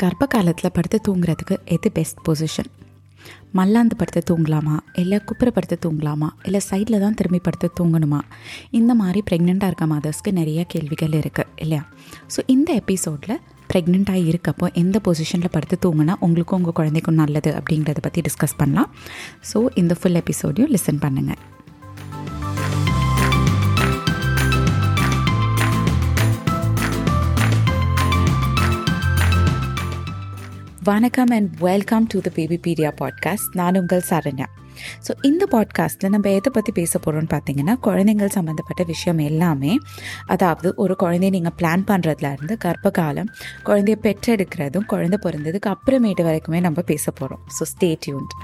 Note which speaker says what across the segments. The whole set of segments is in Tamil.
Speaker 1: கர்ப்ப காலத்தில் படுத்து தூங்குறதுக்கு எது பெஸ்ட் பொசிஷன் மல்லாந்து படுத்து தூங்கலாமா? இல்லை குப்புற படுத்து தூங்கலாமா? இல்லை சைடில் தான் திரும்பி படுத்து தூங்கணுமா? இந்த மாதிரி ப்ரெக்னெண்ட்டாக இருக்க மதர்ஸ்க்கு நிறைய கேள்விகள் இருக்குது இல்லையா? ஸோ இந்த எபிசோடில் ப்ரெக்னெண்ட்டாக இருக்கப்போ எந்த பொசிஷனில் படுத்து தூங்கினா உங்களுக்கும் உங்கள் குழந்தைக்கும் நல்லது அப்படிங்கிறத பற்றி டிஸ்கஸ் பண்ணலாம். ஸோ இந்த ஃபுல் எபிசோடையும் லிசன் பண்ணுங்கள் வணக்கம் and welcome to the Babypedia podcast நான் உங்கள் சரண்யா. ஸோ இந்த பாட்காஸ்ட்டில் நம்ம எதை பற்றி பேச போகிறோம்னு பார்த்தீங்கன்னா குழந்தைங்கள் சம்மந்தப்பட்ட விஷயம் எல்லாமே அதாவது ஒரு குழந்தைய நீங்கள் பிளான் பண்ணுறதுலேருந்து கர்ப்ப காலம் குழந்தைய பெற்றெடுக்கிறதும் குழந்தை பிறந்ததுக்கு அப்புறமேட்டு வரைக்குமே நம்ம பேச போகிறோம் ஸோ ஸ்டே டியூன்ட்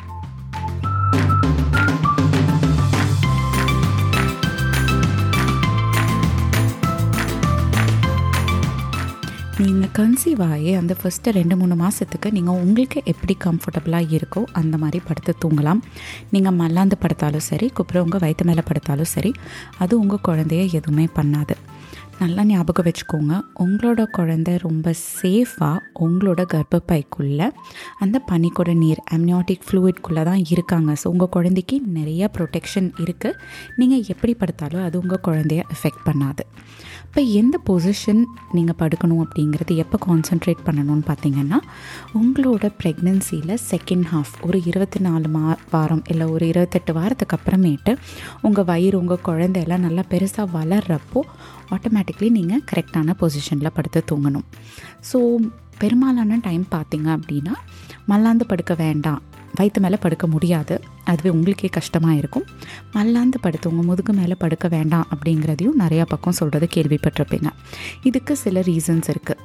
Speaker 1: நீங்கள் கன்சீவ் ஆகி அந்த ஃபஸ்ட்டு ரெண்டு மூணு மாதத்துக்கு நீங்கள் உங்களுக்கு எப்படி கம்ஃபர்டபுளாக இருக்கோ அந்த மாதிரி படுத்து தூங்கலாம். நீங்கள் மல்லாந்து படுத்தாலும் சரி குப்புறம் உங்கள் வயிற்று மேலே படுத்தாலும் சரி அது உங்கள் குழந்தைய எதுவுமே பண்ணாது. நல்லா ஞாபகம் வச்சுக்கோங்க உங்களோட குழந்தை ரொம்ப சேஃபாக உங்களோட கர்ப்பப்பைக்குள்ளே அந்த பனிக்கூட நீர் அம்னியாட்டிக் ஃப்ளூயிட்குள்ளே தான் இருக்காங்க. ஸோ உங்கள் குழந்தைக்கு நிறைய ப்ரொடெக்ஷன் இருக்குது நீங்கள் எப்படி படுத்தாலும் அது உங்கள் குழந்தைய எஃபெக்ட் பண்ணாது. இப்போ எந்த பொசிஷன் நீங்கள் படுக்கணும் அப்படிங்கிறது எப்போ கான்சென்ட்ரேட் பண்ணணும்னு பார்த்தீங்கன்னா உங்களோட ப்ரெக்னென்சியில் செகண்ட் ஹாஃப் ஒரு இருபத்தி நாலு மா வாரம் இல்லை ஒரு இருபத்தெட்டு வாரத்துக்கு அப்புறமேட்டு உங்கள் வயிறு உங்கள் குழந்தையெல்லாம் நல்லா பெருசாக வளர்கிறப்போ ஆட்டோமேட்டிக்லி நீங்கள் கரெக்டான பொசிஷனில் படுத்து தூங்கணும். ஸோ பெரும்பாலான டைம் பார்த்தீங்க அப்படின்னா மல்லாந்து படுக்க வேண்டாம். வயிற்று மேலே படுக்க முடியாது. அதுவே உங்களுக்கே கஷ்டமாக இருக்கும். மல்லாந்து படுத்தவங்க முதுகு மேலே படுக்க வேண்டாம் அப்படிங்கிறதையும் நிறையா பக்கம் சொல்கிறது கேள்விப்பட்டிருப்பீங்க. இதுக்கு சில ரீசன்ஸ் இருக்குது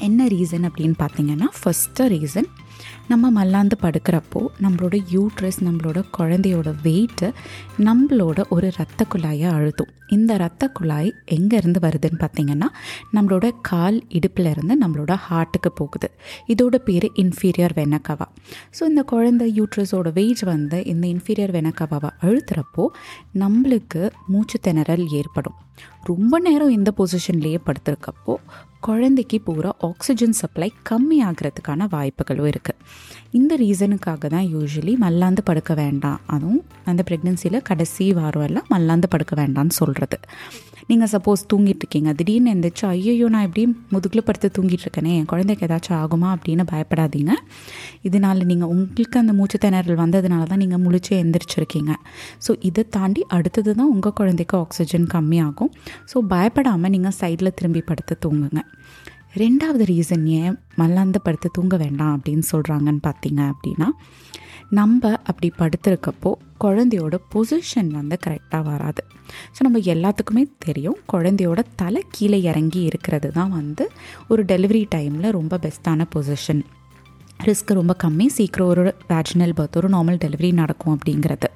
Speaker 1: என்ன ரீசன் அப்படின்னு பார்த்தீங்கன்னா ஃபஸ்ட்டு ரீசன் நம்ம மல்லாந்து படுக்கிறப்போ நம்மளோட யூட்ரஸ் நம்மளோட குழந்தையோட வெயிட்டு நம்மளோட ஒரு ரத்த குழாயை அழுத்தும். இந்த ரத்த குழாய் எங்கேருந்து வருதுன்னு பார்த்தீங்கன்னா நம்மளோட கால் இடுப்பில் இருந்து நம்மளோட ஹார்ட்டுக்கு போகுது. இதோட பேர் இன்ஃபீரியர் வெனக்கவா ஸோ இந்த குழந்தை யூட்ரஸோட வெயிட் வந்து இந்த இன்ஃபீரியர் வெனக்கவாவை அழுத்துறப்போ நம்மளுக்கு மூச்சு திணறல் ஏற்படும். ரொம்ப நேரம் இந்த பொசிஷன்லேயே படுத்திருக்கப்போ குழந்தைக்கு பூரா ஆக்சிஜன் சப்ளை கம்மி ஆகிறதுக்கான வாய்ப்புகளும் இருக்குது இந்த ரீசனுக்காக தான் யூஸ்வலி மல்லாந்து படுக்க வேண்டாம். அதுவும் அந்த ப்ரெக்னென்சியில் கடைசி வாரம் எல்லாம் மல்லாந்து படுக்க வேண்டாம்னு சொல்கிறது நீங்கள் சப்போஸ் தூங்கிட்டு இருக்கீங்க. திடீர்னு எந்திரிச்சு ஐயோ நான் எப்படி முதுகில் படுத்து தூங்கிட்டு இருக்கேனே? என் குழந்தைக்கு ஏதாச்சும் ஆகுமா? அப்படின்னு பயப்படாதீங்க. இதனால் நீங்கள் உங்களுக்கு அந்த மூச்சு திணறல் வந்ததுனால தான் நீங்கள் முழிச்சு எந்திரிச்சிருக்கீங்க. ஸோ இதை தாண்டி அடுத்தது தான் உங்கள் குழந்தைக்கு ஆக்சிஜன் கம்மியாகும். ஸோ பயப்படாமல் நீங்கள் சைடில் திரும்பி படுத்து தூங்குங்க. ரெண்டாவது ரீசன் ஏன் மல்லாந்து படுத்து தூங்க வேண்டாம் அப்படின்னு சொல்கிறாங்கன்னு பார்த்தீங்க அப்படின்னா நம்ம அப்படி படுத்துருக்கப்போ குழந்தையோட பொசிஷன் வந்து கரெக்டாக வராது. ஸோ நம்ம எல்லாத்துக்குமே தெரியும் குழந்தையோட தலை கீழே இறங்கி இருக்கிறது தான் வந்து ஒரு டெலிவரி டைமில் ரொம்ப பெஸ்ட்டான பொசிஷன் ரிஸ்க் ரொம்ப கம்மி. சீக்கிரம் ஒரு வேஜினல் பர்த் ஒரு நார்மல் டெலிவரி நடக்கும் அப்படிங்கிறது.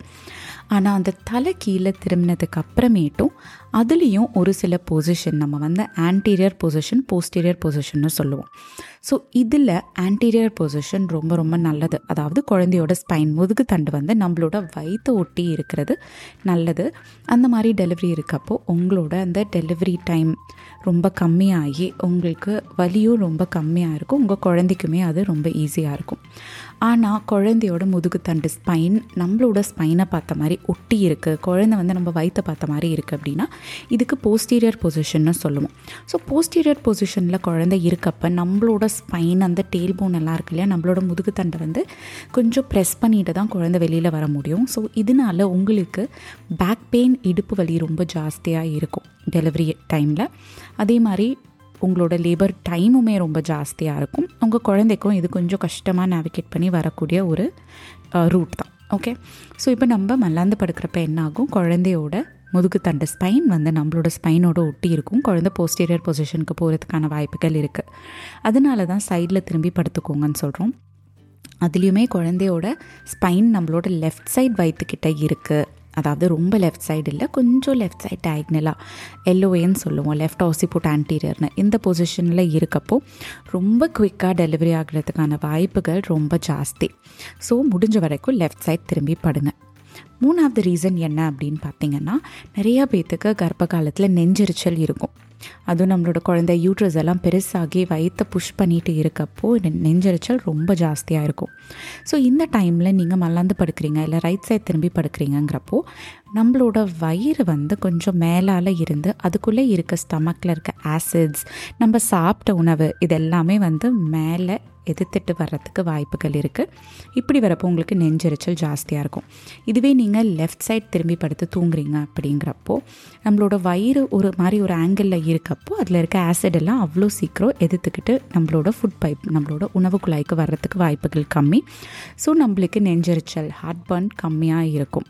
Speaker 1: ஆனால் அந்த தலை கீழே திரும்பினதுக்கு அப்புறமேட்டும் அதுலேயும் ஒரு சில பொசிஷன் நம்ம வந்து ஆன்டீரியர் பொசிஷன் போஸ்டீரியர் பொசிஷன்னு சொல்லுவோம். ஸோ இதில் ஆன்டீரியர் பொசிஷன் ரொம்ப ரொம்ப நல்லது. அதாவது குழந்தையோட ஸ்பைன் முதுகு தண்டு வந்து நம்மளோட வயிற்று ஒட்டி இருக்கிறது நல்லது. அந்த மாதிரி டெலிவரி இருக்கப்போ உங்களோட அந்த டெலிவரி டைம் ரொம்ப கம்மியாகி உங்களுக்கு வலியும் ரொம்ப கம்மியாக இருக்கும். உங்கள் குழந்தைக்குமே அது ரொம்ப ஈஸியாக இருக்கும். ஆனால் குழந்தையோட முதுகு தண்டு ஸ்பைன் நம்மளோட ஸ்பைனை பார்த்த மாதிரி ஒட்டி இருக்குது குழந்தை வந்து நம்ம வயிற்றை பார்த்த மாதிரி இருக்குது அப்படின்னா இதுக்கு போஸ்டீரியர் பொசிஷன்னு சொல்லுவோம். ஸோ போஸ்டீரியர் பொசிஷனில் குழந்தை இருக்கப்ப நம்மளோட ஸ்பைன் அந்த டேல் போன் எல்லாம் இருக்கு இல்லையா நம்மளோட முதுகு தண்டை வந்து கொஞ்சம் ப்ரெஸ் பண்ணிட்டு தான் குழந்தை வெளியில் வர முடியும். ஸோ இதனால உங்களுக்கு பேக் பெயின் இடுப்பு வலி ரொம்ப ஜாஸ்தியாக இருக்கும் டெலிவரி டைமில் அதே மாதிரி உங்களோட லேபர் டைமுமே ரொம்ப ஜாஸ்தியாக இருக்கும். உங்கள் குழந்தைக்கும் இது கொஞ்சம் கஷ்டமாக நேவிகேட் பண்ணி வரக்கூடிய ஒரு ரூட் தான். ஓகே ஸோ இப்போ நம்ம மல்லாந்து படுக்கிறப்ப என்ன ஆகும் குழந்தையோட முதுகு தண்டு ஸ்பைன் வந்து நம்மளோட ஸ்பைனோட ஒட்டி இருக்கும். குழந்தை போஸ்டீரியர் பொசிஷனுக்கு போகிறதுக்கான வாய்ப்புகள் இருக்குது அதனால தான் சைடில் திரும்பி படுத்துக்கோங்கன்னு சொல்கிறோம் அதுலேயுமே குழந்தையோட ஸ்பைன் நம்மளோட லெஃப்ட் சைட் வயிற்றுக்கிட்ட இருக்குது அதாவது ரொம்ப லெஃப்ட் சைடு இல்லை கொஞ்சம் லெஃப்ட் சைட் டயக்னலாக எல்ஓஏன்னு சொல்லுவோம். லெஃப்ட் ஆசிபோட் ஆன்டீரியர்னு இந்த பொசிஷனில் இருக்கப்போ ரொம்ப குயிக்காக டெலிவரி ஆகிறதுக்கான வாய்ப்புகள் ரொம்ப ஜாஸ்தி. ஸோ முடிஞ்ச வரைக்கும் லெஃப்ட் சைட் திரும்பி படுங்க. மூணாவது ரீசன் என்ன அப்படின்னு பார்த்தீங்கன்னா நிறையா பேர்த்துக்கு கர்ப்ப காலத்தில் நெஞ்செரிச்சல் இருக்கும். அதுவும் நம்மளோட குழந்தை யூட்ரஸ் எல்லாம் பெருசாகி வயிற்றை புஷ் பண்ணிட்டு இருக்கப்போ நெஞ்சரிச்சல் ரொம்ப ஜாஸ்தியாக இருக்கும். ஸோ இந்த டைமில் நீங்கள் மல்லாந்து படுக்கிறீங்க இல்லை ரைட் சைட் திரும்பி படுக்கிறீங்கங்கிறப்போ நம்மளோட வயிறு வந்து கொஞ்சம் மேலால் இருந்து அதுக்குள்ளே இருக்க ஸ்டமக்கில் இருக்க ஆசிட்ஸ் நம்ம சாப்பிட்ட உணவு இதெல்லாமே வந்து மேலே எதிர்த்துட்டு வர்றதுக்கு வாய்ப்புகள் இருக்குது இப்படி வரப்போ உங்களுக்கு நெஞ்செரிச்சல் ஜாஸ்தியாக இருக்கும். இதுவே நீங்கள் லெஃப்ட் சைட் திரும்பி படுத்து தூங்குறீங்க அப்படிங்கிறப்போ நம்மளோட வயிறு ஒரு மாதிரி ஒரு ஆங்கிளில் இருக்கப்போ அதில் இருக்க ஆசிட் எல்லாம் அவ்வளோ சீக்கிரம் எதிர்த்துக்கிட்டு நம்மளோட ஃபுட் பைப் நம்மளோட உணவு குழாய்க்கு வர்றதுக்கு வாய்ப்புகள் கம்மி. ஸோ நம்மளுக்கு நெஞ்செரிச்சல் ஹார்ட் பர்ன் கம்மியாக இருக்கும்.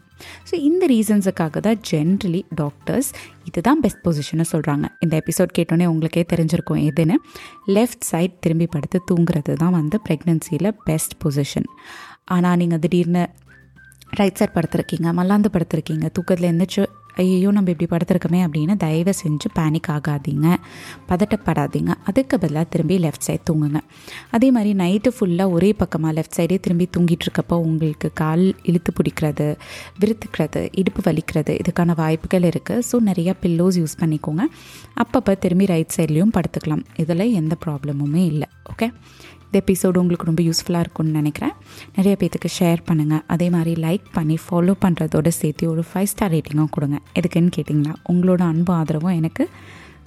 Speaker 1: ஸோ இந்த ரீசன்ஸுக்காக தான் ஜென்ரலி டாக்டர்ஸ் இதுதான் பெஸ்ட் பொசிஷனை சொல்கிறாங்க இந்த எபிசோட் கேட்டோன்னே உங்களுக்கே தெரிஞ்சிருக்கும் எதுன்னு. லெஃப்ட் சைட் திரும்பி படுத்து தூங்குறது தான் வந்து ப்ரெக்னென்சியில் பெஸ்ட் பொசிஷன் ஆனால் நீங்கள் திடீர்னு ரைட் சைட் படுத்திருக்கீங்க மல்லாந்து படுத்திருக்கீங்க தூக்கத்தில் எந்திரிச்சு ஐயோ நம்ம இப்படி படுத்துருக்கோமே அப்படின்னு தயவு செஞ்சு பேனிக் ஆகாதீங்க. பதட்டப்படாதீங்க. அதுக்கு பதிலாக திரும்பி லெஃப்ட் சைட் தூங்குங்க. அதே மாதிரி நைட்டு ஃபுல்லாக ஒரே பக்கமாக லெஃப்ட் சைடே திரும்பி தூங்கிட்டு இருக்கப்போ உங்களுக்கு கால் இழுத்து பிடிக்கிறது விருத்துக்கிறது இடுப்பு வலிக்கிறது இதுக்கான வாய்ப்புகள் இருக்குது ஸோ நிறையா பில்லோஸ் யூஸ் பண்ணிக்கோங்க. அப்பப்போ திரும்பி ரைட் சைட்லேயும் படுத்துக்கலாம். இதில் எந்த ப்ராப்ளமுமே இல்லை. ஓகே இந்த எபிசோடு உங்களுக்கு ரொம்ப யூஸ்ஃபுல்லாக இருக்கும்னு நினைக்கிறேன். நிறைய பேத்துக்கு ஷேர் பண்ணுங்கள் அதே மாதிரி லைக் பண்ணி ஃபாலோ பண்ணுறதோட சேர்த்து ஒரு ஃபைவ் ஸ்டார் ரேட்டிங்கும் கொடுங்க. எதுக்குன்னு கேட்டிங்களா உங்களோட அன்பு ஆதரவும் எனக்கு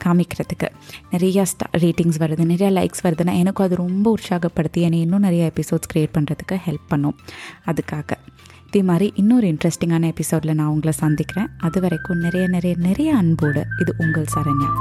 Speaker 1: காமிக்கிறதுக்கு. நிறையா ஸ்டா ரேட்டிங்ஸ் வருது நிறையா லைக்ஸ் வருதுன்னா எனக்கும் அது ரொம்ப உற்சாகப்படுத்தி என்னை இன்னும் நிறைய எபிசோட்ஸ் க்ரியேட் பண்ணுறதுக்கு ஹெல்ப் பண்ணும். அதுக்காக. இதே மாதிரி இன்னொரு இன்ட்ரெஸ்டிங்கான எபிசோடில் நான் உங்களை சந்திக்கிறேன். அது வரைக்கும் நிறைய நிறைய நிறைய அன்போடு இது உங்கள் சரண்யா.